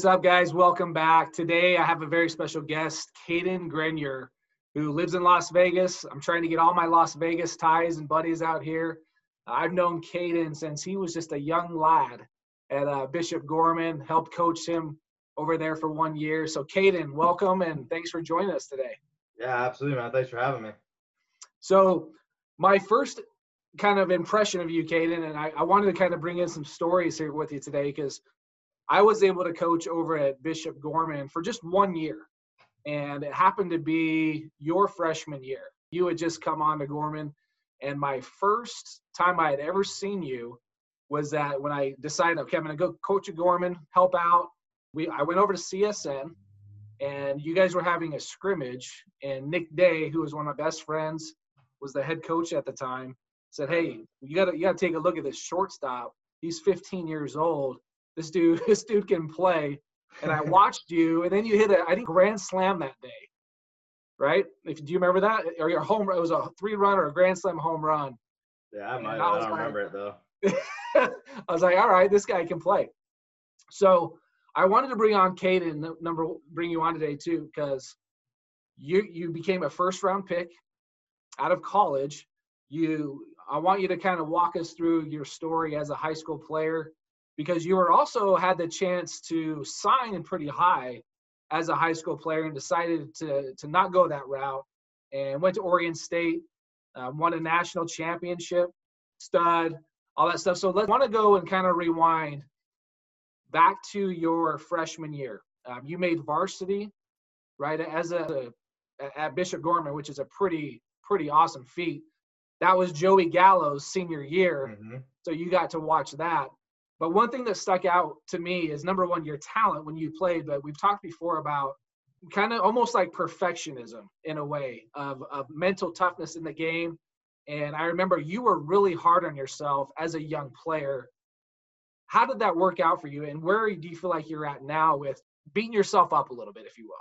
What's up, guys? Welcome back. Today, I have a very special guest, Cadyn Grenier, who lives in Las Vegas. I'm trying to get all my Las Vegas ties and buddies out here. I've known Cadyn since he was just a young lad at uh, Bishop Gorman, helped coach him over there for one year. So, Cadyn, welcome and thanks for joining us today. Yeah, absolutely, man. Thanks for having me. So, my first kind of impression of you, Cadyn, and I, I wanted to kind of bring in some stories here with you today because I was able to coach over at Bishop Gorman for just one year. And it happened to be your freshman year. You had just come on to Gorman. And my first time I had ever seen you was that when I decided, okay, I'm going to go coach at Gorman, help out. We I went over to CSN, and you guys were having a scrimmage. And Nick Day, who was one of my best friends, was the head coach at the time. Said, "Hey, you got to you got to take a look at this shortstop. He's 15 years old this dude, this dude can play. And I watched you, and then you hit a, I think, grand slam that day, right? If do you remember that, or your home? It was a three run or a grand slam home run. Yeah, I might. I, I don't like, remember it though. I was like, all right, this guy can play. So I wanted to bring on Cadyn, number bring you on today too, because you you became a first round pick out of college. You I want you to kind of walk us through your story as a high school player because you were also had the chance to sign pretty high as a high school player and decided to to not go that route and went to Oregon State, um, won a national championship, stud, all that stuff. So let's want to go and kind of rewind back to your freshman year. Um, you made varsity, right, as a at Bishop Gorman, which is a pretty pretty awesome feat. That was Joey Gallo's senior year, mm-hmm. so you got to watch that. But one thing that stuck out to me is number one, your talent when you played. But we've talked before about kind of almost like perfectionism in a way of, of mental toughness in the game. And I remember you were really hard on yourself as a young player. How did that work out for you? And where do you feel like you're at now with beating yourself up a little bit, if you will?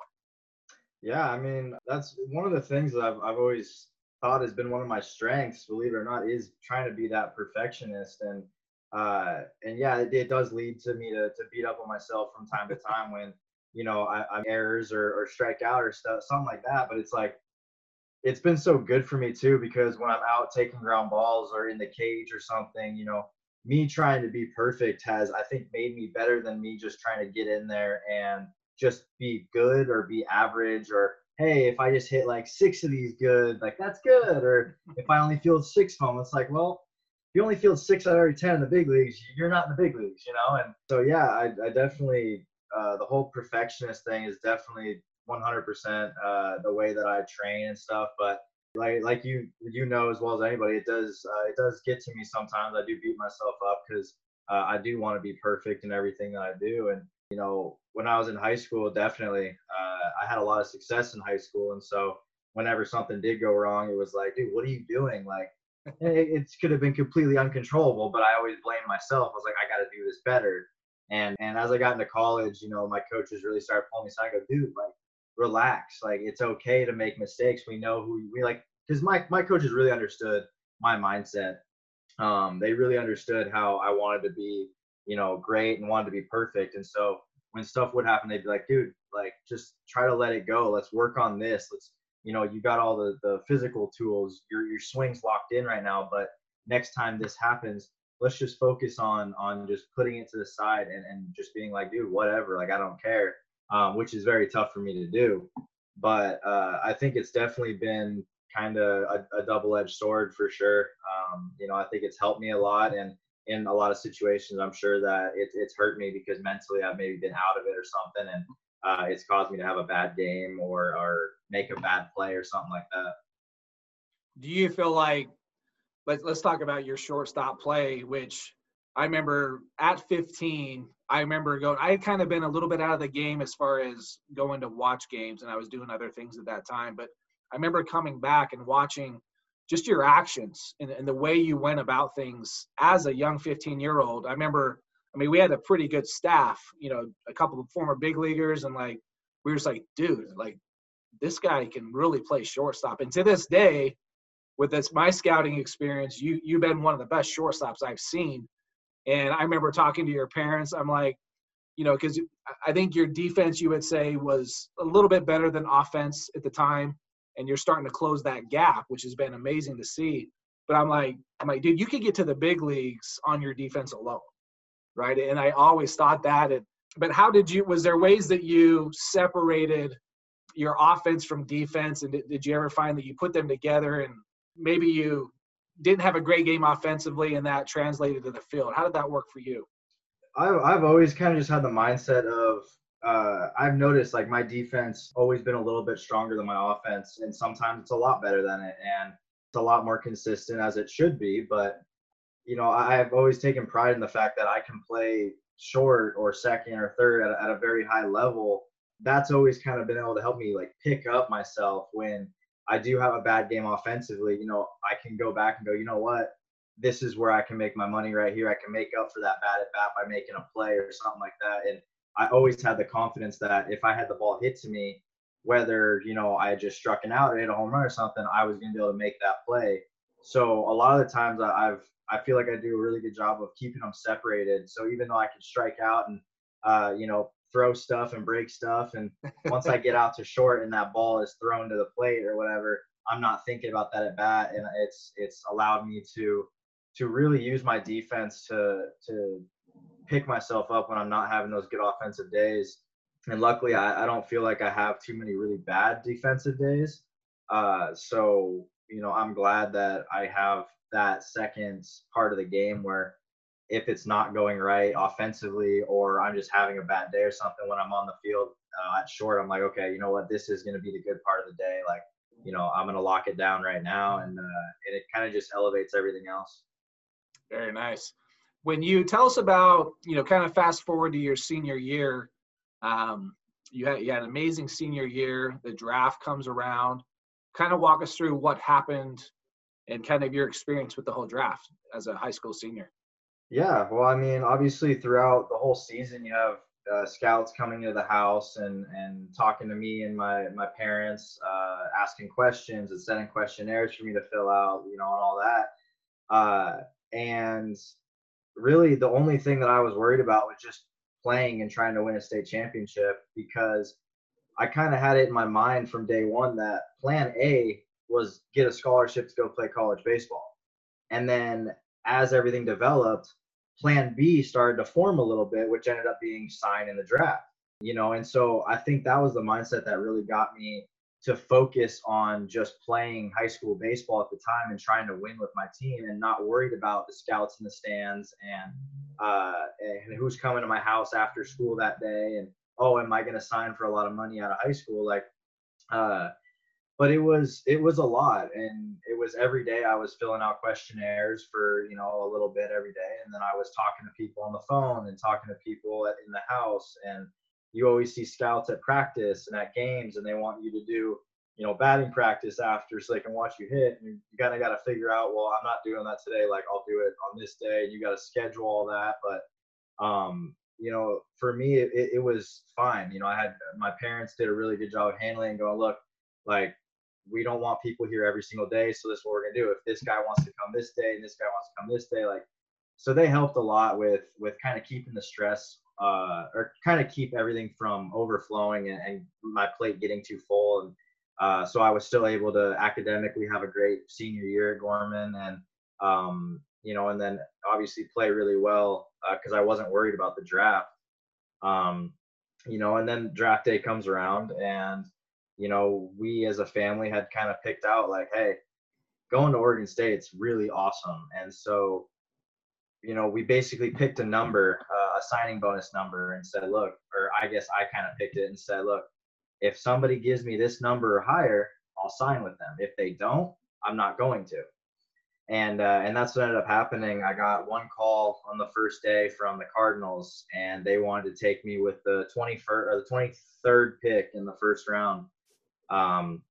Yeah, I mean, that's one of the things that I've, I've always thought has been one of my strengths, believe it or not, is trying to be that perfectionist. And uh, and yeah, it, it, does lead to me to, to beat up on myself from time to time when you know I, am errors or, or strike out or stuff, something like that. But it's like it's been so good for me too because when I'm out taking ground balls or in the cage or something, you know, me trying to be perfect has I think made me better than me just trying to get in there and just be good or be average or hey, if I just hit like six of these good, like that's good. Or if I only field six home, it's like, well, you only field six out of every ten in the big leagues, you're not in the big leagues, you know. And so yeah, I, I definitely uh, the whole perfectionist thing is definitely 100% uh, the way that I train and stuff. But like like you you know as well as anybody, it does uh, it does get to me sometimes. I do beat myself up because uh, I do want to be perfect in everything that I do. And you know, when I was in high school, definitely uh, I had a lot of success in high school, and so whenever something did go wrong, it was like, dude, what are you doing? Like it, could have been completely uncontrollable, but I always blamed myself. I was like, I got to do this better. And and as I got into college, you know, my coaches really started pulling me aside. I go, dude, like, relax. Like, it's okay to make mistakes. We know who we like. Because my my coaches really understood my mindset. Um, they really understood how I wanted to be, you know, great and wanted to be perfect. And so when stuff would happen, they'd be like, dude, like, just try to let it go. Let's work on this. Let's you know you got all the the physical tools your your swing's locked in right now but next time this happens let's just focus on on just putting it to the side and, and just being like dude whatever like i don't care um, which is very tough for me to do. But uh, i think it's definitely been kind of a, a, double-edged sword for sure. Um, you know i think it's helped me a lot and in a lot of situations i'm sure that it, it's hurt me because mentally i've maybe been out of it or something and uh, it's caused me to have a bad game or or make a bad play or something like that. Do you feel like let's let's talk about your shortstop play, which I remember at 15, I remember going I had kind of been a little bit out of the game as far as going to watch games and I was doing other things at that time, but I remember coming back and watching just your actions and, and the way you went about things as a young 15 year old. I remember I mean, we had a pretty good staff, you know, a couple of former big leaguers, and like we were just like, dude, like this guy can really play shortstop. And to this day, with this my scouting experience, you you've been one of the best shortstops I've seen. And I remember talking to your parents. I'm like, you know, because I think your defense, you would say, was a little bit better than offense at the time, and you're starting to close that gap, which has been amazing to see. But I'm like, I'm like, dude, you could get to the big leagues on your defense alone, right? And I always thought that. And, but how did you? Was there ways that you separated your offense from defense, and did, did you ever find that you put them together and maybe you didn't have a great game offensively, and that translated to the field? How did that work for you? I've I've always kind of just had the mindset of uh, I've noticed like my defense always been a little bit stronger than my offense, and sometimes it's a lot better than it, and it's a lot more consistent as it should be. But you know, I've always taken pride in the fact that I can play short or second or third at, at a very high level. That's always kind of been able to help me like pick up myself when I do have a bad game offensively. You know, I can go back and go, you know what, this is where I can make my money right here. I can make up for that bad at bat by making a play or something like that. And I always had the confidence that if I had the ball hit to me, whether you know I just struck an out or hit a home run or something, I was going to be able to make that play. So a lot of the times I've I feel like I do a really good job of keeping them separated. So even though I can strike out and uh, you know throw stuff and break stuff, and once I get out to short and that ball is thrown to the plate or whatever, I'm not thinking about that at bat, and it's it's allowed me to to really use my defense to to pick myself up when I'm not having those good offensive days. And luckily, I, I don't feel like I have too many really bad defensive days. Uh, so you know, I'm glad that I have that second part of the game where if it's not going right offensively or I'm just having a bad day or something when I'm on the field uh, at short, I'm like, okay, you know what, this is going to be the good part of the day. Like, you know, I'm going to lock it down right now, and uh, and it kind of just elevates everything else. Very nice. When you tell us about, you know, kind of fast forward to your senior year, um, you had you had an amazing senior year. The draft comes around. Kind of walk us through what happened and kind of your experience with the whole draft as a high school senior. Yeah, well, I mean, obviously throughout the whole season, you have uh, scouts coming to the house and and talking to me and my my parents, uh, asking questions and sending questionnaires for me to fill out, you know, and all that. Uh, and really the only thing that I was worried about was just playing and trying to win a state championship because I kind of had it in my mind from day one that plan A was get a scholarship to go play college baseball. And then as everything developed, plan B started to form a little bit, which ended up being signed in the draft. You know, and so I think that was the mindset that really got me to focus on just playing high school baseball at the time and trying to win with my team and not worried about the scouts in the stands and uh, and who's coming to my house after school that day and oh am I going to sign for a lot of money out of high school like uh, but it was it was a lot and it was every day I was filling out questionnaires for you know a little bit every day and then I was talking to people on the phone and talking to people in the house and you always see scouts at practice and at games and they want you to do you know batting practice after so they can watch you hit and you kind of got to figure out well i'm not doing that today like i'll do it on this day you got to schedule all that but um you know for me it, it was fine you know i had my parents did a really good job of handling and going look like we don't want people here every single day so this is what we're to do if this guy wants to come this day and this guy wants to come this day like so they helped a lot with with kind of keeping the stress uh, or kind of keep everything from overflowing and, and, my plate getting too full. And uh, so I was still able to academically have a great senior year at Gorman, and um, you know, and then obviously play really well because uh, I wasn't worried about the draft. Um, you know, and then draft day comes around, and you know, we as a family had kind of picked out like, hey, going to Oregon State's really awesome, and so you know, we basically picked a number, uh, a signing bonus number, and said, look, or I guess I kind of picked it and said, look, if somebody gives me this number or higher, I'll sign with them. If they don't, I'm not going to. And uh, and that's what ended up happening. I got one call on the first day from the Cardinals, and they wanted to take me with the 21st or the 23rd pick in the first round. Um,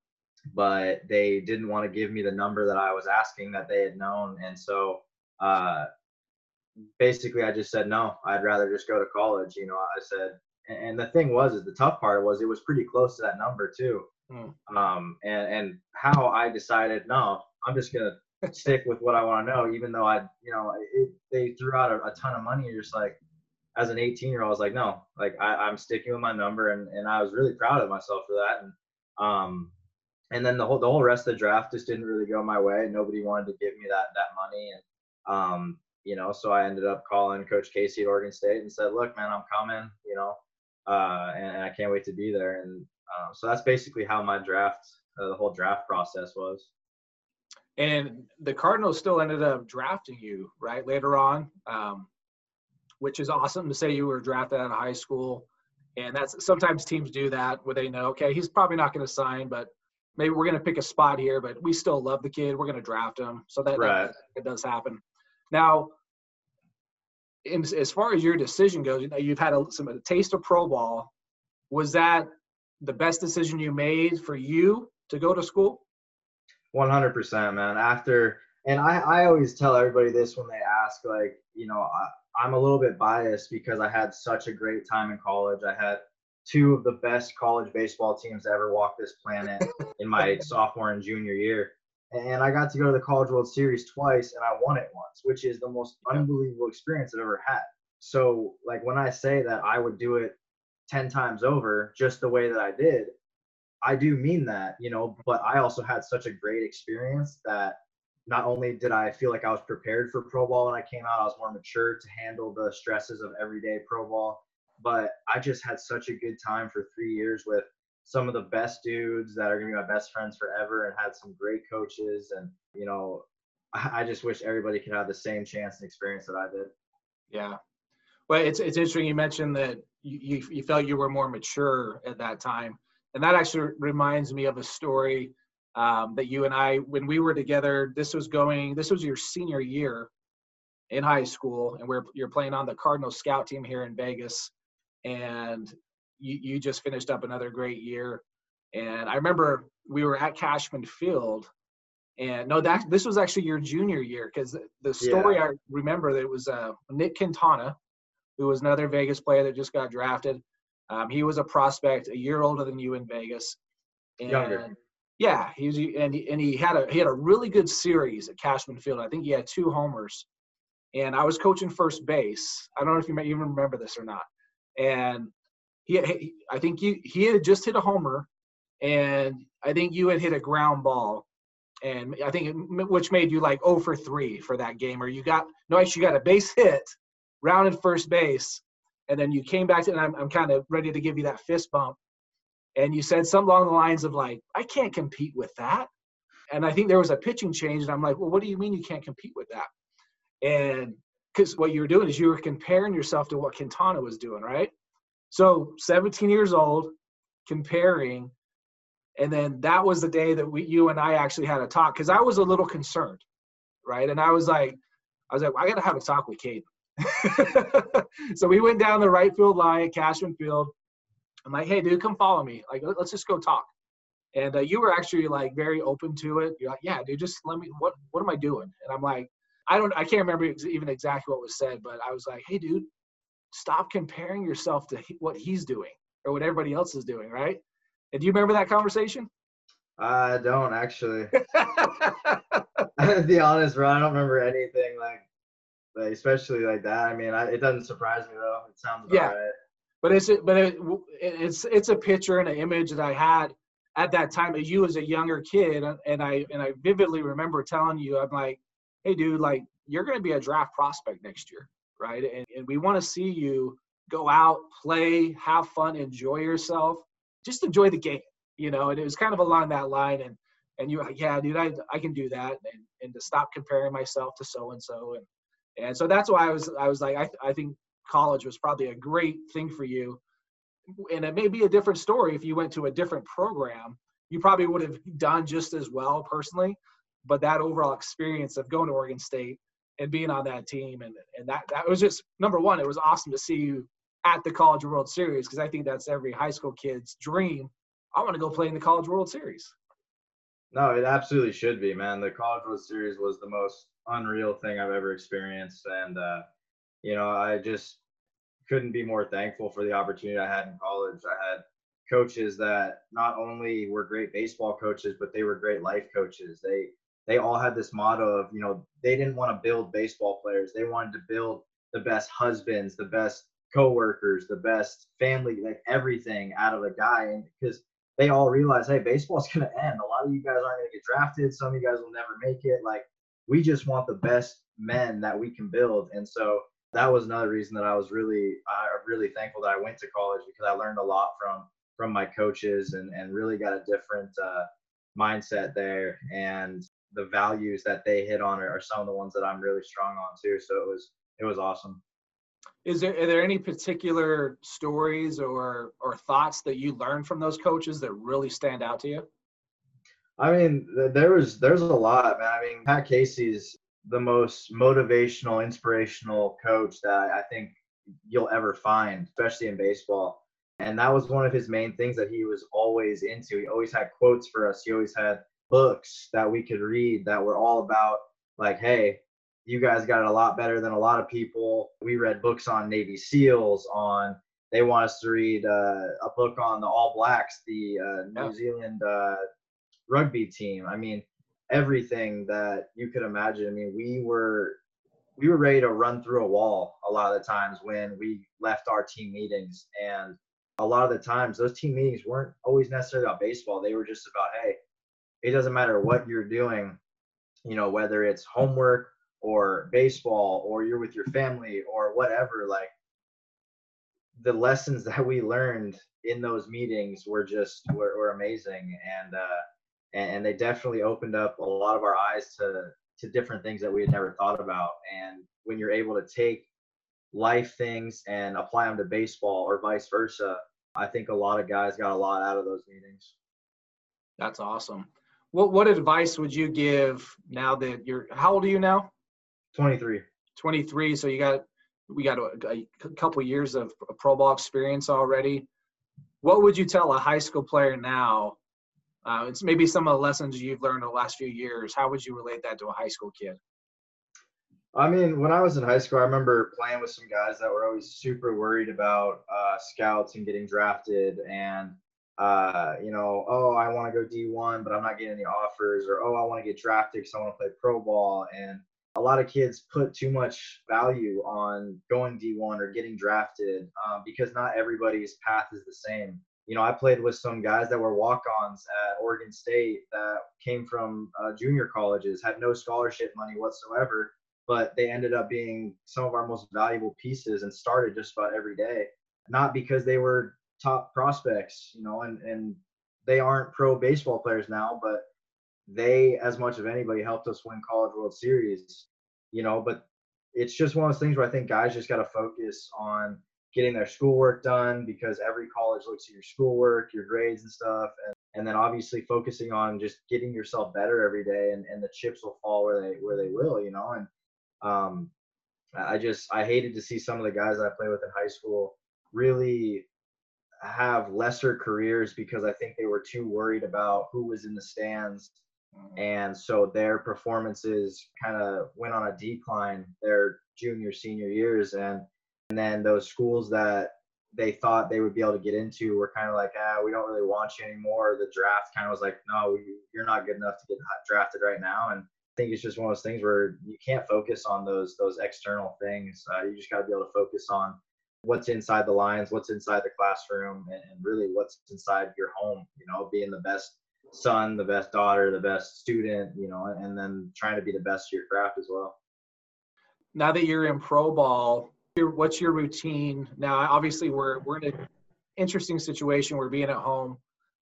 but they didn't want to give me the number that I was asking that they had known, and so uh, basically I just said no. I'd rather just go to college. You know, I said, and the thing was, is the tough part was it was pretty close to that number too. Hmm. Um, and and how I decided no, I'm just gonna stick with what I want to know, even though I, you know, it, they threw out a, a, ton of money. You're just like, as an 18 year old, I was like, no, like I, I'm sticking with my number, and and I was really proud of myself for that. And um, and then the whole the whole rest of the draft just didn't really go my way. Nobody wanted to give me that that money, and um, you know, so I ended up calling Coach Casey at Oregon State and said, look, man, I'm coming, you know, uh, and, and, I can't wait to be there. And uh, so that's basically how my draft, uh, the whole draft process was. And the Cardinals still ended up drafting you right later on, um, which is awesome to say you were drafted out of high school. And that's sometimes teams do that where they know, okay, he's probably not going to sign, but maybe we're going to pick a spot here, but we still love the kid. We're going to draft him. So that, right. that it does happen. Now, in, as far as your decision goes, you know, you've had a, some a taste of pro ball. Was that the best decision you made for you to go to school? 100%, man. After, and I, I always tell everybody this when they ask, like, you know, I, I'm a little bit biased because I had such a great time in college. I had two of the best college baseball teams to ever walk this planet in my sophomore and junior year and I got to go to the College World Series twice, and I won it once, which is the most unbelievable experience I've ever had. So, like when I say that I would do it ten times over, just the way that I did, I do mean that, you know. But I also had such a great experience that not only did I feel like I was prepared for pro ball when I came out, I was more mature to handle the stresses of everyday pro ball. But I just had such a good time for three years with some of the best dudes that are gonna be my best friends forever and had some great coaches and you know I just wish everybody could have the same chance and experience that I did. Yeah. Well, it's it's interesting you mentioned that you, you felt you were more mature at that time. And that actually reminds me of a story um, that you and I, when we were together, this was going, this was your senior year in high school, and we're you're playing on the Cardinal scout team here in Vegas. And you, you just finished up another great year. And I remember we were at Cashman Field, and no, that this was actually your junior year because the story yeah. I remember that it was uh, Nick Quintana, who was another Vegas player that just got drafted. Um, he was a prospect, a year older than you in Vegas. And Younger. Yeah, he was, and he, and he had a he had a really good series at Cashman Field. I think he had two homers, and I was coaching first base. I don't know if you may even remember this or not. And he, had, I think you he had just hit a homer, and I think you had hit a ground ball, and I think it, which made you like 0 for three for that game, or you got no, actually you got a base hit, rounded first base, and then you came back to, and I'm I'm kind of ready to give you that fist bump, and you said something along the lines of like, I can't compete with that, and I think there was a pitching change, and I'm like, well, what do you mean you can't compete with that? And because what you were doing is you were comparing yourself to what Quintana was doing, right? So 17 years old, comparing, and then that was the day that we, you and I actually had a talk because I was a little concerned, right? And I was like, I was like, I got to have a talk with Kate. so we went down the right field line at Cashman Field. I'm like, hey, dude, come follow me. Like, let's just go talk. And uh, you were actually like very open to it. You're like, yeah, dude, just let me. What What am I doing? And I'm like, I don't. I can't remember even exactly what was said, but I was like, hey, dude, stop comparing yourself to what he's doing or what everybody else is doing, right? And do you remember that conversation? I don't actually. to be honest, bro, I don't remember anything like, like especially like that. I mean, I, it doesn't surprise me though. It sounds yeah. Right. But it's but it, it's it's a picture and an image that I had at that time of you as a younger kid, uh, and I and I vividly remember telling you, I'm like, hey, dude, like you're going to be a draft prospect next year right? And, and we want to see you go out, play, have fun, enjoy yourself, just enjoy the game, you know. And it was kind of along that line. And and you, like, yeah, dude, I I can do that, and and to stop comparing myself to so and so, and and so that's why I was I was like I I think college was probably a great thing for you. And it may be a different story if you went to a different program. You probably would have done just as well personally, but that overall experience of going to Oregon State and being on that team and and that that was just number one it was awesome to see you at the college world series because i think that's every high school kid's dream i want to go play in the college world series no it absolutely should be man the college world series was the most unreal thing i've ever experienced and uh, you know i just couldn't be more thankful for the opportunity i had in college i had coaches that not only were great baseball coaches but they were great life coaches they they all had this motto of, you know, they didn't want to build baseball players. They wanted to build the best husbands, the best coworkers, the best family, like everything out of a guy. And because they all realize, hey, baseball's to end. A lot of you guys aren't to get drafted. Some of you guys will never make it. Like, we just want the best men that we can build. And so that was another reason that I was really, uh, really thankful that I went to college because I learned a lot from from my coaches and and really got a different uh, mindset there. And the values that they hit on are, are some of the ones that I'm really strong on too. So it was it was awesome. Is there are there any particular stories or or thoughts that you learned from those coaches that really stand out to you? I mean, there was there's a lot, man. I mean, Pat Casey's the most motivational, inspirational coach that I think you'll ever find, especially in baseball. And that was one of his main things that he was always into. He always had quotes for us. He always had books that we could read that were all about like, hey, you guys got it a lot better than a lot of people. We read books on Navy SEALs, on they want us to read uh, a book on the All Blacks, the uh, New. Zealand uh, rugby team. I mean, everything that you could imagine. I mean, we were we were ready to run through a wall a lot of the times when we left our team meetings. And a lot of the times those team meetings weren't always necessarily about baseball. They were just about hey it doesn't matter what you're doing you know whether it's homework or baseball or you're with your family or whatever like the lessons that we learned in those meetings were just were, were amazing. And uh and, and they definitely opened up a lot of our eyes to to different things that we had never thought about. And when you're able to take life things and apply them to baseball or vice versa, I think a lot of guys got a lot out of those meetings. That's awesome. What what advice would you give now that you're how old are you now? 23. 23. So you got we got a, a couple years of pro ball experience already. What would you tell a high school player now uh, it's maybe some of the lessons you've learned in the last few years. How would you relate that to a high school kid? I mean, when I was in high school, I remember playing with some guys that were always super worried about uh, scouts and getting drafted, and uh, you know, oh, I want to go D1, but I'm not getting any offers, or oh, I want to get drafted because I want to play pro ball. And a lot of kids put too much value on going D1 or getting drafted um, because not everybody's path is the same you know, I played with some guys that were walk-ons at Oregon State that came from uh, junior colleges, had no scholarship money whatsoever, but they ended up being some of our most valuable pieces and started just about every day. Not because they were top prospects, you know, and and they aren't pro baseball players now, but they, as much as anybody, helped us win College World Series, you know. But it's just one of those things where I think guys just got to focus on getting their schoolwork done because every college looks at your schoolwork, your grades and stuff. And, and then obviously focusing on just getting yourself better every day and, and the chips will fall where they where they will, you know. And um I just I hated to see some of the guys I play with in high school really have lesser careers because I think they were too worried about who was in the stands. Mm-hmm. And so their performances kind of went on a decline their junior, senior years. And and then those schools that they thought they would be able to get into were kind of like, ah, we don't really want you anymore. The draft kind of was like, no, you're not good enough to get drafted right now. And I think it's just one of those things where you can't focus on those those external things. Uh, you just got to be able to focus on what's inside the lines, what's inside the classroom, and, and really what's inside your home. You know, being the best son, the best daughter, the best student. You know, and then trying to be the best of your craft as well. Now that you're in pro ball, your what's your routine now? Obviously, we're we're in an interesting situation. We're being at home,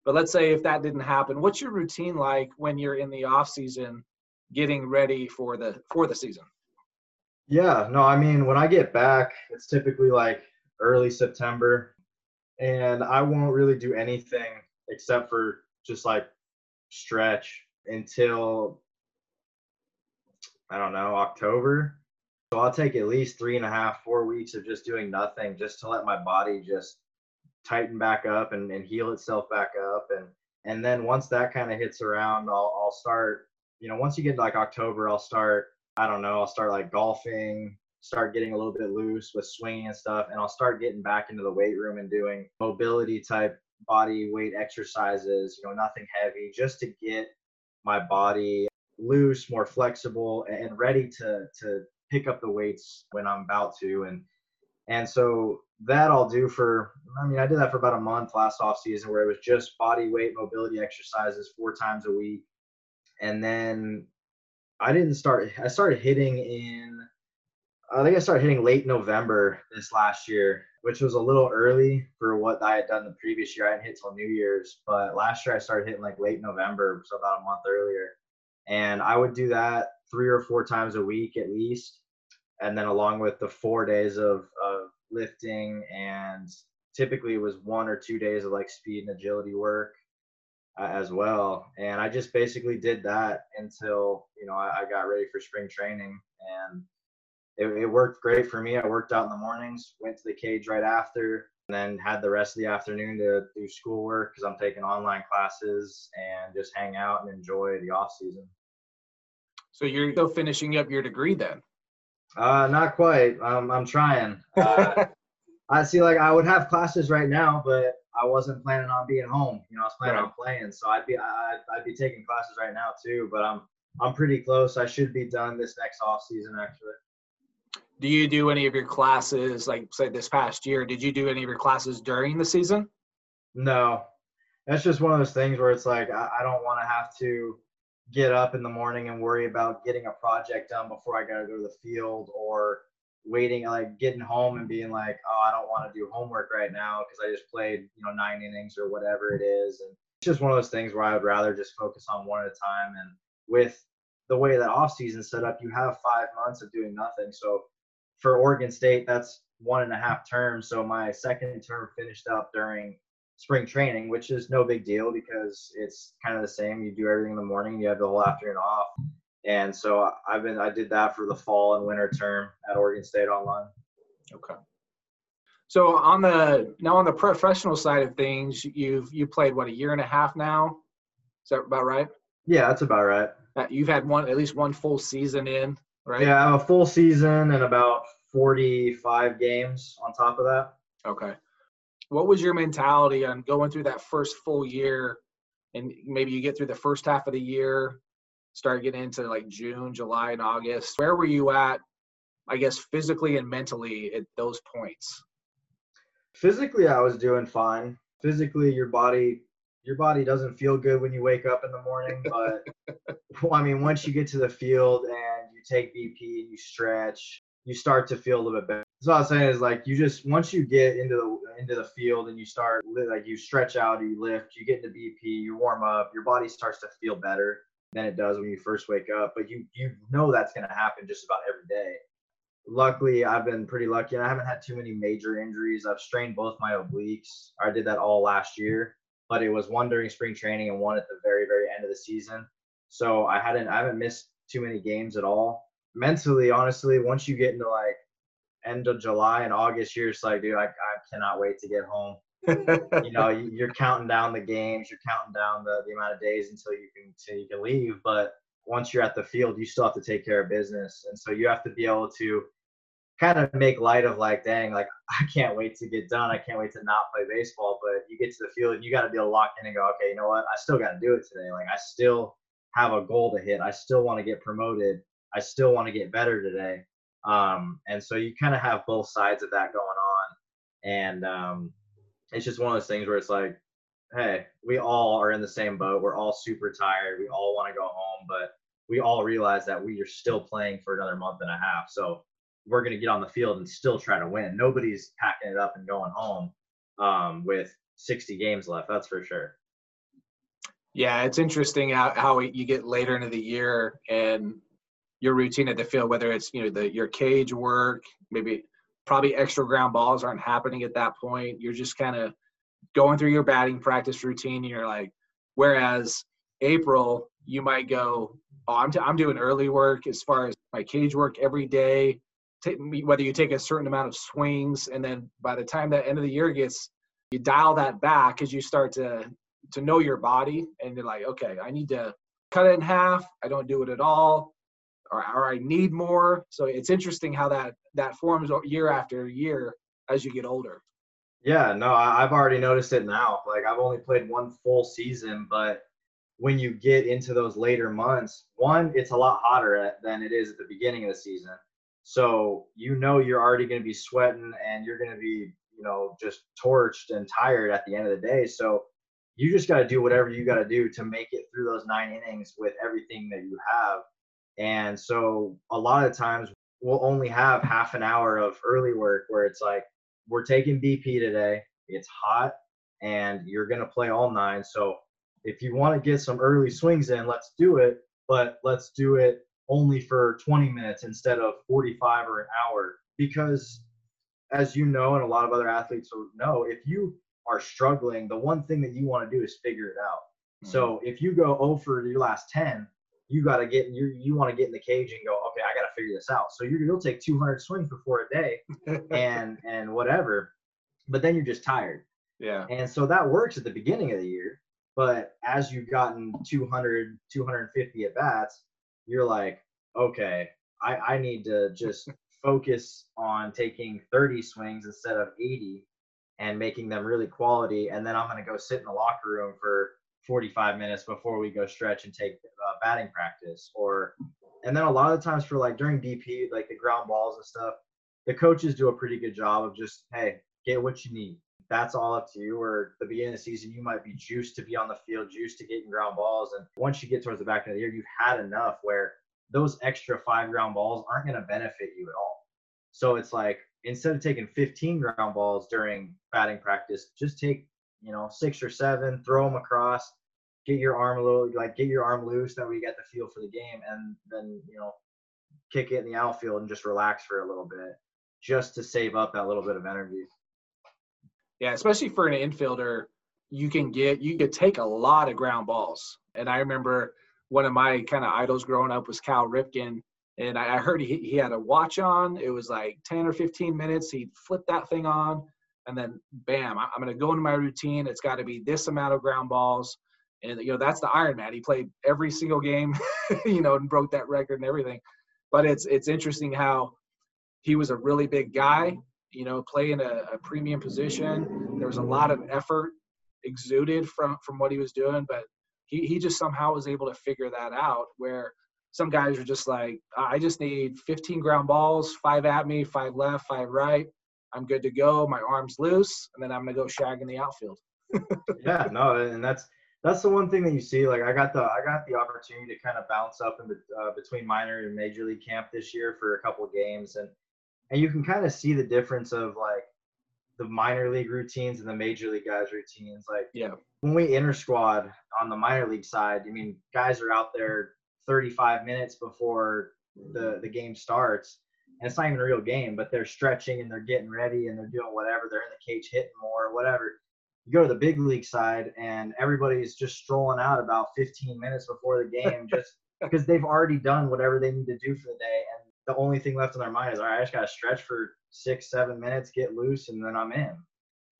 but let's say if that didn't happen, what's your routine like when you're in the off season, getting ready for the for the season? Yeah, no, I mean when I get back, it's typically like early September, and I won't really do anything except for just like stretch until I don't know October so I'll take at least three and a half, four weeks of just doing nothing just to let my body just tighten back up and, and heal itself back up. And and then once that kind of hits around, I'll I'll start, you know, once you get like October, I'll start, I don't know, I'll start like golfing, start getting a little bit loose with swinging and stuff, and I'll start getting back into the weight room and doing mobility type body weight exercises, you know, nothing heavy, just to get my body loose, more flexible, and ready to to pick up the weights when I'm about to. And and so that I'll do for. I mean, I did that for about a month last off season, where it was just body weight mobility exercises four times a week, and then I didn't start. I started hitting in. I think I started hitting late November this last year, which was a little early for what I had done the previous year. I didn't hit till New Year's, but last year I started hitting like late November, so about a month earlier. And I would do that three or four times a week at least. And then along with the four days of, of lifting and typically it was one or two days of like speed and agility work uh, as well. And I just basically did that until, you know, I, I got ready for spring training and it, it, worked great for me. I worked out in the mornings, went to the cage right after, and then had the rest of the afternoon to do schoolwork because I'm taking online classes and just hang out and enjoy the off season. So you're still finishing up your degree then? Uh, not quite. Um, I'm trying. Uh, I see, like I would have classes right now, but I wasn't planning on being home. You know, I was planning right. on playing, so I'd be I'd, I'd be taking classes right now too. But I'm I'm pretty close. I should be done this next off season actually do you do any of your classes like say this past year did you do any of your classes during the season no that's just one of those things where it's like i, I don't want to have to get up in the morning and worry about getting a project done before i gotta go to the field or waiting like getting home and being like oh i don't want to do homework right now because i just played you know nine innings or whatever it is. And it's just one of those things where i would rather just focus on one at a time. And with the way that off season set up you have five months of doing nothing. So for Oregon State, that's one and a half terms. So my second term finished up during spring training, which is no big deal because it's kind of the same. You do everything in the morning, you have the whole afternoon off. And so I've been I did that for the fall and winter term at Oregon State online. Okay. So on the now on the professional side of things, you've you played what a year and a half now. Is that about right? Yeah, that's about right. Uh, you've had one at least one full season in, right? Yeah, I have a full season and about 45 games on top of that. Okay. What was your mentality on going through that first full year and maybe you get through the first half of the year, start getting into like June, July, and August? Where were you at, I guess, physically and mentally at those points? Physically, I was doing fine. Physically, your body your body doesn't feel good when you wake up in the morning but well, i mean once you get to the field and you take bp and you stretch you start to feel a little bit better. So what I was saying is like you just once you get into the into the field and you start like you stretch out, you lift, you get into BP, you warm up, your body starts to feel better than it does when you first wake up. But you you know that's to happen just about every day. Luckily, I've been pretty lucky, I haven't had too many major injuries. I've strained both my obliques. I did that all last year, but it was one during spring training and one at the very very end of the season. So I hadn't I haven't missed too many games at all mentally, honestly, once you get into like end of July and August, you're just like, dude, I, I cannot wait to get home. you know, you're counting down the games, you're counting down the, the amount of days until you can until you can leave. But once you're at the field, you still have to take care of business, and so you have to be able to kind of make light of like, dang, like I can't wait to get done. I can't wait to not play baseball. But you get to the field and you got to be able to lock in and go, okay, you know what? I still got to do it today. Like I still have a goal to hit. I still want to get promoted. I still want to get better today. Um, and so you kind of have both sides of that going on. And um, it's just one of those things where it's like, hey, we all are in the same boat. We're all super tired. We all want to go home, but we all realize that we are still playing for another month and a half. So we're going to get on the field and still try to win. Nobody's packing it up and going home um, with 60 games left. That's for sure. Yeah, it's interesting how, how you get later into the year and your routine at the field, whether it's you know the your cage work, maybe probably extra ground balls aren't happening at that point. You're just kind of going through your batting practice routine. And you're like, whereas April, you might go, oh, I'm, t- I'm doing early work as far as my cage work every day. whether you take a certain amount of swings, and then by the time that end of the year gets, you dial that back as you start to to know your body, and you're like, okay, I need to cut it in half. I don't do it at all or, or I need more. So it's interesting how that that forms year after year as you get older. Yeah, no, I've already noticed it now. Like I've only played one full season, but when you get into those later months, one, it's a lot hotter eh, than it is at the beginning of the season. So you know you're already going to be sweating and you're going to be you know, just torched and tired at the end of the day. So you just got to do whatever you got to do to make it through those nine innings with everything that you have. And so a lot of times we'll only have half an hour of early work where it's like, we're taking BP today. It's hot and you're going to play all nine. So if you want to get some early swings in, let's do it. But let's do it only for 20 minutes instead of 45 or an hour. Because as you know, and a lot of other athletes know, if you are struggling, the one thing that you want to do is figure it out. Mm-hmm. So if you go over your last 10, you got to get you you want to get in the cage and go, okay, I got to figure this out. So you you'll take 200 swings before a day, and and whatever, but then you're just tired. Yeah. And so that works at the beginning of the year, but as you've gotten 200, 250 at bats, you're like, okay, I I need to just focus on taking 30 swings instead of 80 and making them really quality. And then I'm going to go sit in the locker room for 45 minutes before we go stretch and take uh, batting practice. Or, and then a lot of the times for like during BP, like the ground balls and stuff, the coaches do a pretty good job of just, hey, get what you need. That's all up to you. Or the beginning of the season, you might be juiced to be on the field, juiced to getting ground balls. And once you get towards the back end of the year, you've had enough where those extra five ground balls aren't going to benefit you at all. So it's like instead of taking 15 ground balls during batting practice, just take you know six or seven, throw them across, get your arm a little like get your arm loose, that way you get the feel for the game, and then you know kick it in the outfield and just relax for a little bit, just to save up that little bit of energy. Yeah, especially for an infielder, you can get you could take a lot of ground balls. And I remember one of my kind of idols growing up was Cal Ripken and I, heard he, he had a watch on. It was like 10 or 15 minutes. He'd flip that thing on, and then bam, I'm going to go into my routine. It's got to be this amount of ground balls. And, you know, that's the Iron Man. He played every single game, you know, and broke that record and everything. But it's, it's interesting how he was a really big guy, you know, playing a, a premium position. There was a lot of effort exuded from, from what he was doing, but he, he just somehow was able to figure that out where – some guys are just like, I just need 15 ground balls, five at me, five left, five right. I'm good to go. My arm's loose, and then I'm gonna go shag in the outfield. yeah, no, and that's that's the one thing that you see. Like I got the I got the opportunity to kind of bounce up in the, uh, between minor and major league camp this year for a couple games, and and you can kind of see the difference of like the minor league routines and the major league guys routines. Like yeah, when we inter squad on the minor league side, I mean guys are out there 35 minutes before the the game starts and it's not even a real game but they're stretching and they're getting ready and they're doing whatever they're in the cage hitting more or whatever. You go to the big league side and everybody's just strolling out about 15 minutes before the game just because they've already done whatever they need to do for the day and the only thing left in their mind is all right i just got to stretch for six seven minutes get loose and then i'm in.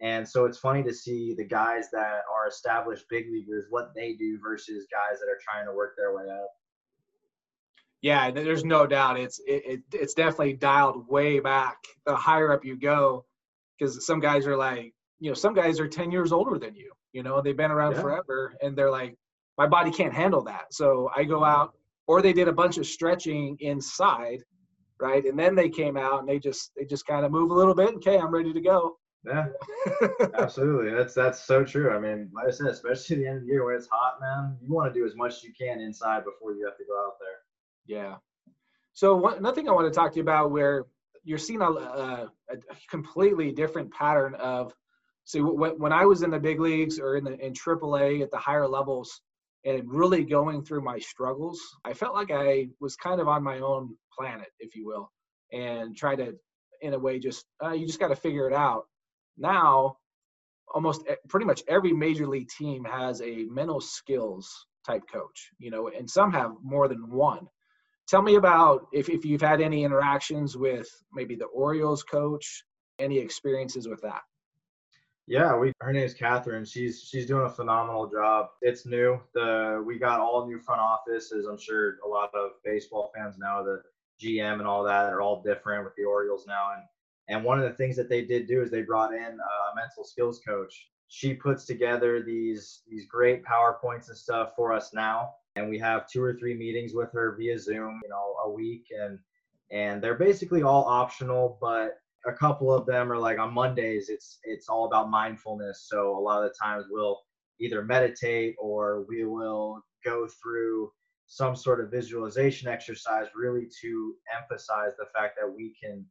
And so it's funny to see the guys that are established big leaguers what they do versus guys that are trying to work their way up yeah, there's no doubt it's it, it, it's definitely dialed way back the higher up you go, because some guys are like you know some guys are 10 years older than you, you know they've been around yeah. forever and they're like my body can't handle that, so I go mm-hmm. out or they did a bunch of stretching inside, right, and then they came out and they just they just kind of move a little bit. Okay, I'm ready to go. Yeah, absolutely. That's that's so true. I mean, like I said, especially the end of the year when it's hot, man, you want to do as much as you can inside before you have to go out there. Yeah. So one, another thing I want to talk to you about where you're seeing a, a, a completely different pattern of see when, when I was in the big leagues or in the in AAA at the higher levels and really going through my struggles, I felt like I was kind of on my own planet, if you will, and try to in a way just uh, you just got to figure it out. Now, almost pretty much every major league team has a mental skills type coach, you know, and some have more than one tell me about if, if you've had any interactions with maybe the Orioles coach, any experiences with that. Yeah, we her name is Catherine. She's she's doing a phenomenal job. It's new. The we got all new front offices. I'm sure a lot of baseball fans know the GM and all that are all different with the Orioles now. And and one of the things that they did do is they brought in a mental skills coach. She puts together these these great PowerPoints and stuff for us now and we have two or three meetings with her via Zoom, you know, a week, and and they're basically all optional, but a couple of them are like on Mondays, it's it's all about mindfulness. So a lot of the times we'll either meditate or we will go through some sort of visualization exercise really to emphasize the fact that we can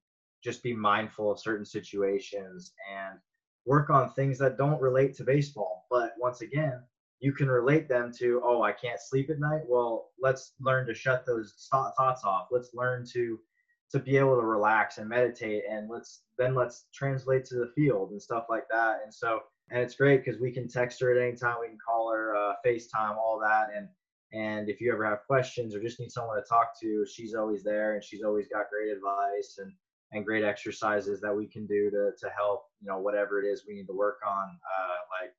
just be mindful of certain situations and work on things that don't relate to baseball. But once again, you can relate them to, oh, I can't sleep at night. Well, let's learn to shut those thoughts off. Let's learn to to be able to relax and meditate and let's then let's translate to the field and stuff like that. And so and it's great because we can text her at any time, we can call her, uh, FaceTime, all that. And and if you ever have questions or just need someone to talk to, she's always there and she's always got great advice and and great exercises that we can do to to help you know whatever it is we need to work on. Uh, like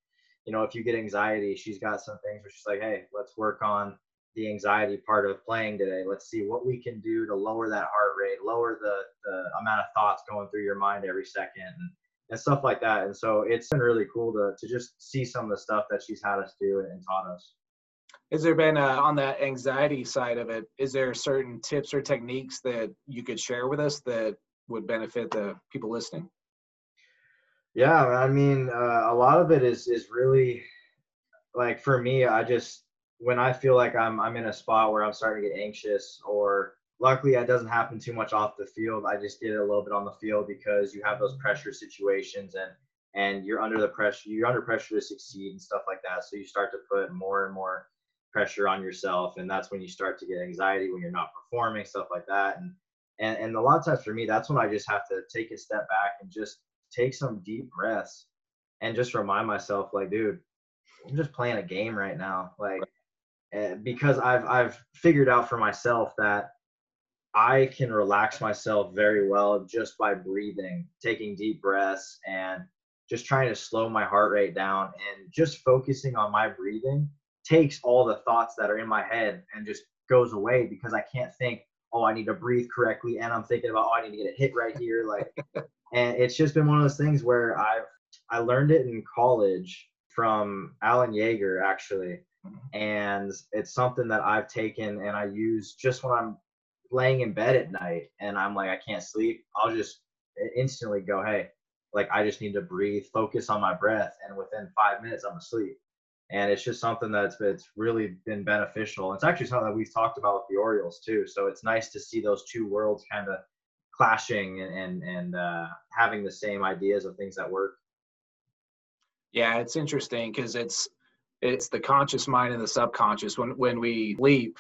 you know if you get anxiety, she's got some things where she's like, hey, let's work on the anxiety part of playing today. Let's see what we can do to lower that heart rate, lower the, the amount of thoughts going through your mind every second, and, and stuff like that. And so it's been really cool to to just see some of the stuff that she's had us do and, taught us. Has there been uh, on that anxiety side of it? Is there certain tips or techniques that you could share with us that would benefit the people listening? Yeah, I mean, uh, a lot of it is is really like for me. I just when I feel like I'm I'm in a spot where I'm starting to get anxious, or luckily it doesn't happen too much off the field. I just get it a little bit on the field because you have those pressure situations and and you're under the pressure. You're under pressure to succeed and stuff like that. So you start to put more and more pressure on yourself, and that's when you start to get anxiety when you're not performing, stuff like that. And and, and a lot of times for me, that's when I just have to take a step back and just take some deep breaths and just remind myself, like, dude, I'm just playing a game right now. Like, eh, because I've I've figured out for myself that I can relax myself very well just by breathing, taking deep breaths, and just trying to slow my heart rate down and just focusing on my breathing takes all the thoughts that are in my head and just goes away because I can't think oh, I need to breathe correctly, and I'm thinking about, oh, I need to get a hit right here, like, and it's just been one of those things where I've I learned it in college from Alan Jaeger actually, mm-hmm. and it's something that I've taken and I use just when I'm laying in bed at night and I'm like I can't sleep. I'll just instantly go, hey, like I just need to breathe, focus on my breath, and within five minutes I'm asleep and it's just something that's it's really been beneficial. It's actually something that we've talked about with the Orioles too. So it's nice to see those two worlds kind of clashing and and, and uh, having the same ideas of things that work. Yeah, it's interesting because it's it's the conscious mind and the subconscious. When when we leap,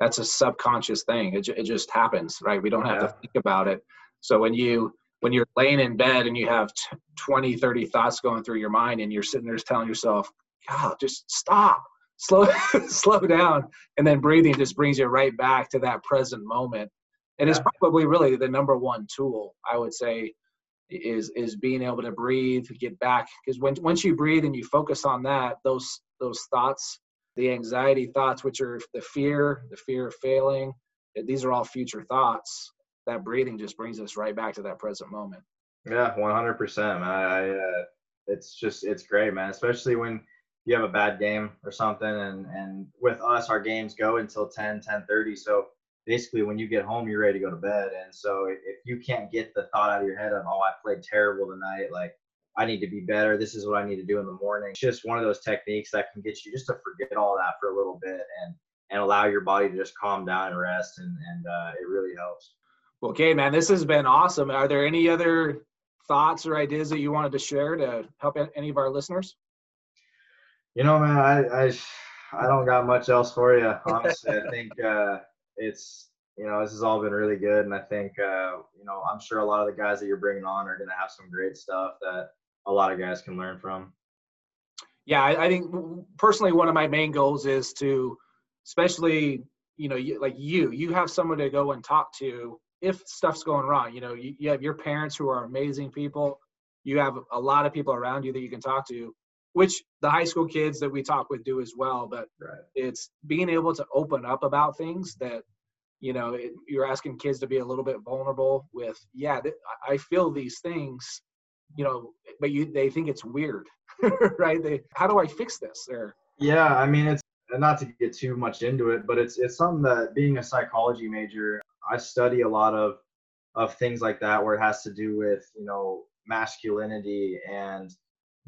that's a subconscious thing. It, it just happens, right? We don't have yeah. to think about it. So when you when you're laying in bed and you have 20 30 thoughts going through your mind and you're sitting there telling yourself God, just stop, slow, slow down, and then breathing just brings you right back to that present moment. And yeah. it's probably really the number one tool I would say is is being able to breathe, get back because when once you breathe and you focus on that, those those thoughts, the anxiety thoughts, which are the fear, the fear of failing, these are all future thoughts. That breathing just brings us right back to that present moment. Yeah, one hundred percent. I, uh, it's just it's great, man. Especially when you have a bad game or something and and with us our games go until 10 10 30 so basically when you get home you're ready to go to bed. And so if you can't get the thought out of your head of oh i played terrible tonight. Like i need to be better. This is what i need to do in the morning. It's just one of those techniques that can get you just to forget all that for a little bit and and allow your body to just calm down and rest. And and uh, it really helps. Okay man this has been awesome. Are there any other thoughts or ideas that you wanted to share to help any of our listeners you know, man, I, I, I don't got much else for you. Honestly, I think uh, it's you know this has all been really good, and I think uh, you know I'm sure a lot of the guys that you're bringing on are going to have some great stuff that a lot of guys can learn from. Yeah, I, I think personally one of my main goals is to, especially you know, you, like you, you have someone to go and talk to if stuff's going wrong. You know, you, you have your parents who are amazing people. You have a lot of people around you that you can talk to which the high school kids that we talk with do as well. But right. it's being able to open up about things that, you know, it, you're asking kids to be a little bit vulnerable with, yeah, th- I feel these things, you know, but you they think it's weird, right? They, how do I fix this? There. Yeah, I mean, it's not to get too much into it, but it's it's something that being a psychology major, I study a lot of of things like that where it has to do with you know masculinity and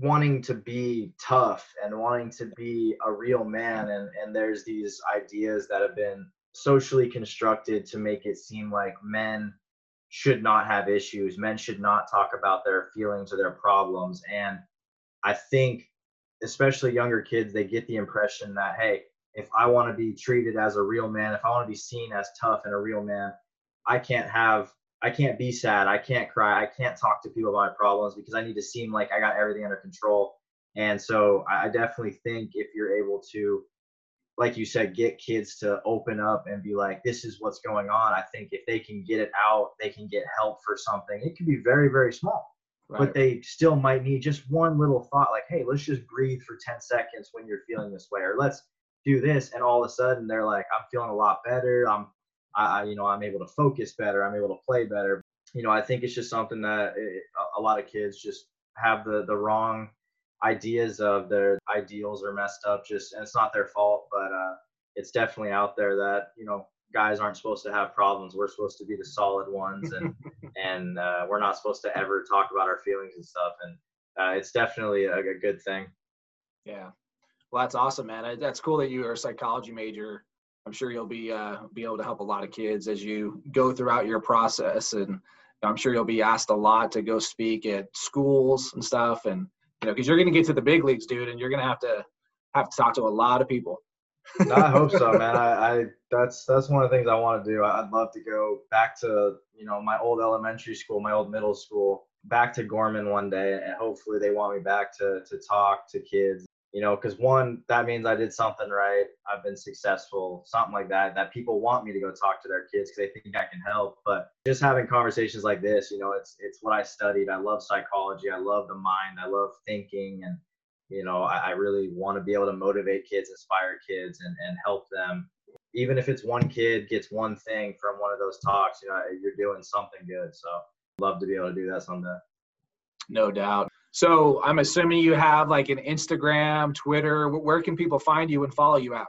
wanting to be tough and wanting to be a real man. And and there's these ideas that have been socially constructed to make it seem like men should not have issues. Men should not talk about their feelings or their problems. And i think especially younger kids they get the impression that hey if i want to be treated as a real man if i want to be seen as tough and a real man i can't have I can't be sad. I can't cry. I can't talk to people about my problems because I need to seem like I got everything under control. And so I definitely think if you're able to, like you said, get kids to open up and be like, this is what's going on. I think if they can get it out, they can get help for something. It can be very, very small. Right. But they still might need just one little thought like, hey, let's just breathe for 10 seconds when you're feeling this way, or let's do this. And all of a sudden they're like, I'm feeling a lot better. I'm I, you know, I'm able to focus better. I'm able to play better. You know, I think it's just something that it, a lot of kids just have the the wrong ideas of their ideals are messed up. Just and it's not their fault, but uh, it's definitely out there that you know guys aren't supposed to have problems. We're supposed to be the solid ones, and and uh, we're not supposed to ever talk about our feelings and stuff. And uh, it's definitely a, a, good thing. Yeah, well, that's awesome, man. That's cool that you are a psychology major I'm sure you'll be uh, be able to help a lot of kids as you go throughout your process, and I'm sure you'll be asked a lot to go speak at schools and stuff, and you know, because you're going to get to the big leagues, dude, and you're going to have to have to talk to a lot of people. I hope so, man. I, I that's that's one of the things I want to do. I'd love to go back to you know my old elementary school, my old middle school, back to Gorman one day, and hopefully they want me back to to talk to kids you know because one that means i did something right i've been successful something like that that people want me to go talk to their kids because they think i can help but just having conversations like this you know it's it's what i studied i love psychology i love the mind i love thinking and you know i, I really want to be able to motivate kids inspire kids and, and help them. Even if it's one kid gets one thing from one of those talks you know you're doing something good so love to be able to do that someday. No doubt so I'm assuming you have like an Instagram, Twitter. Where can people find you and follow you at?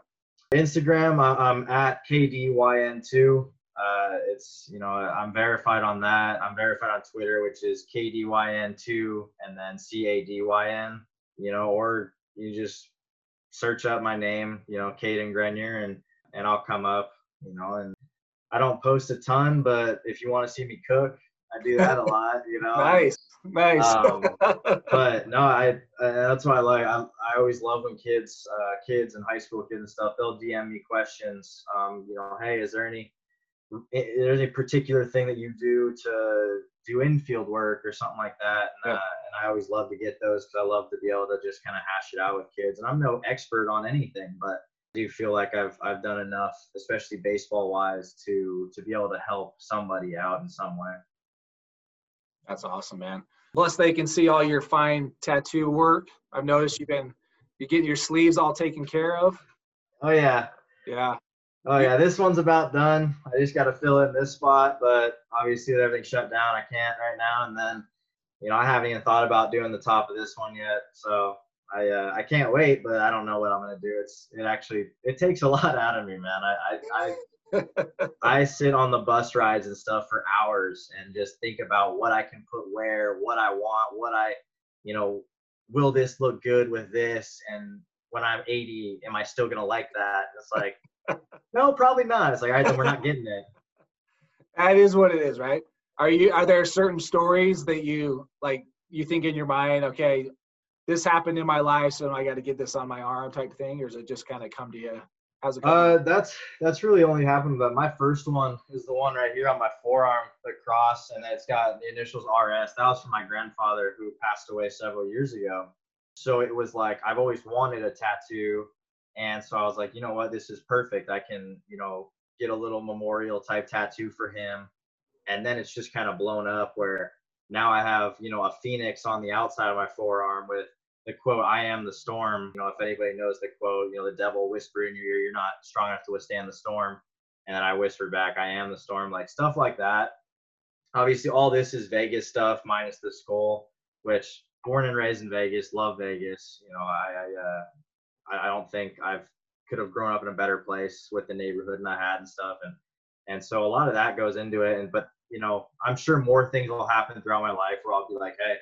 Instagram, I'm at KDYN2. Uh, it's, you know, I'm verified on that. I'm verified on Twitter, which is KDYN2 and then CADYN, you know, or you just search up my name, you know, Cadyn Grenier, and, and I'll come up, you know, and I don't post a ton, but if you want to see me cook, I do that a lot, you know. nice. Nice. um, but no, I uh, that's what I like. I, I always love when kids, uh, kids and high school kids and stuff, they'll DM me questions. Um, you know, hey, is there any is there any particular thing that you do to do infield work or something like that? And, uh, and I always love to get those because I love to be able to just kind of hash it out with kids. And I'm no expert on anything, but I do feel like I've I've done enough, especially baseball wise, to to be able to help somebody out in some way. That's awesome, man. Plus, they can see all your fine tattoo work. I've noticed you've been you getting your sleeves all taken care of. Oh yeah. Yeah. Oh yeah, this one's about done. I just got to fill in this spot, but obviously with everything shut down, I can't right now. And then, you know, I haven't even thought about doing the top of this one yet. So I uh, I can't wait, but I don't know what I'm gonna do. It's it actually it takes a lot out of me, man. I I, I I sit on the bus rides and stuff for hours and just think about what I can put where, what I want, what I, you know, will this look good with this? And when I'm 80, am I still gonna like that? It's like, no, probably not. It's like, all right, then we're not getting it. That is what it is, right? Are you? Are there certain stories that you like? You think in your mind, okay, this happened in my life, so I got to get this on my arm, type thing, or does it just kind of come to you How's it going? Uh, that's that's really only happened, but my first one is the one right here on my forearm, the cross, and it's got the initials RS. That was from my grandfather who passed away several years ago. So it was like I've always wanted a tattoo, and so I was like, you know what, this is perfect. I can, you know, get a little memorial type tattoo for him, and then it's just kind of blown up where now I have, you know, a phoenix on the outside of my forearm with the quote, I am the storm. You know, if anybody knows the quote, you know, the devil whisper in your ear, you're not strong enough to withstand the storm. And then I whispered back, I am the storm, like stuff like that. Obviously, all this is Vegas stuff minus the skull, which born and raised in Vegas, love Vegas. You know, I, I, uh, I don't think I've could have grown up in a better place with the neighborhood and I had and stuff. And And so a lot of that goes into it. And but you know, I'm sure more things will happen throughout my life where I'll be like, hey,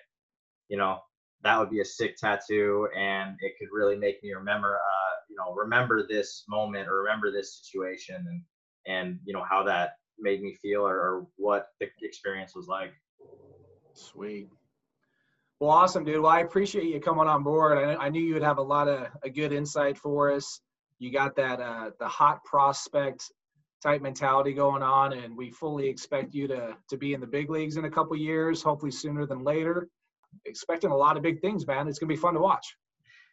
you know, that would be a sick tattoo, and it could really make me remember, uh, you know, remember this moment or remember this situation, and and you know how that made me feel or, or what the experience was like. Sweet. Well, awesome, dude. Well, I appreciate you coming on board. I, I knew you would have a lot of a good insight for us. You got that uh, the hot prospect type mentality going on, and we fully expect you to to be in the big leagues in a couple years, hopefully sooner than later. Expecting a lot of big things, man. It's gonna be fun to watch.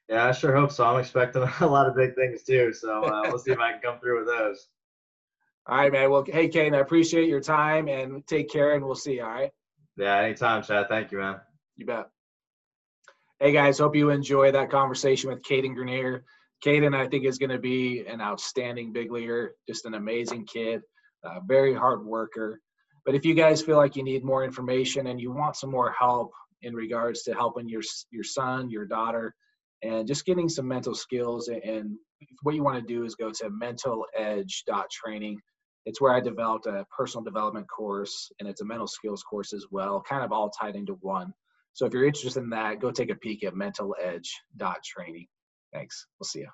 Yeah, I sure hope so. I'm expecting a lot of big things too. So uh, we'll see if I can come through with those. All right, man. Well, hey, Kane, I appreciate your time and take care, and we'll see you. All right. Yeah, anytime, Chad. Thank you, man. You bet. Hey, guys. Hope you enjoy that conversation with Cadyn Grenier. Cadyn, I think, is going to be an outstanding big leaguer, just an amazing kid, a very hard worker. But if you guys feel like you need more information and you want some more help in regards to helping your your son, your daughter, and just getting some mental skills, and what you want to do is go to mentaledge.training it's where I developed a personal development course and it's a mental skills course as well, kind of all tied into one. So if you're interested in that, go take a peek at mentaledge.training. Thanks. We'll see you.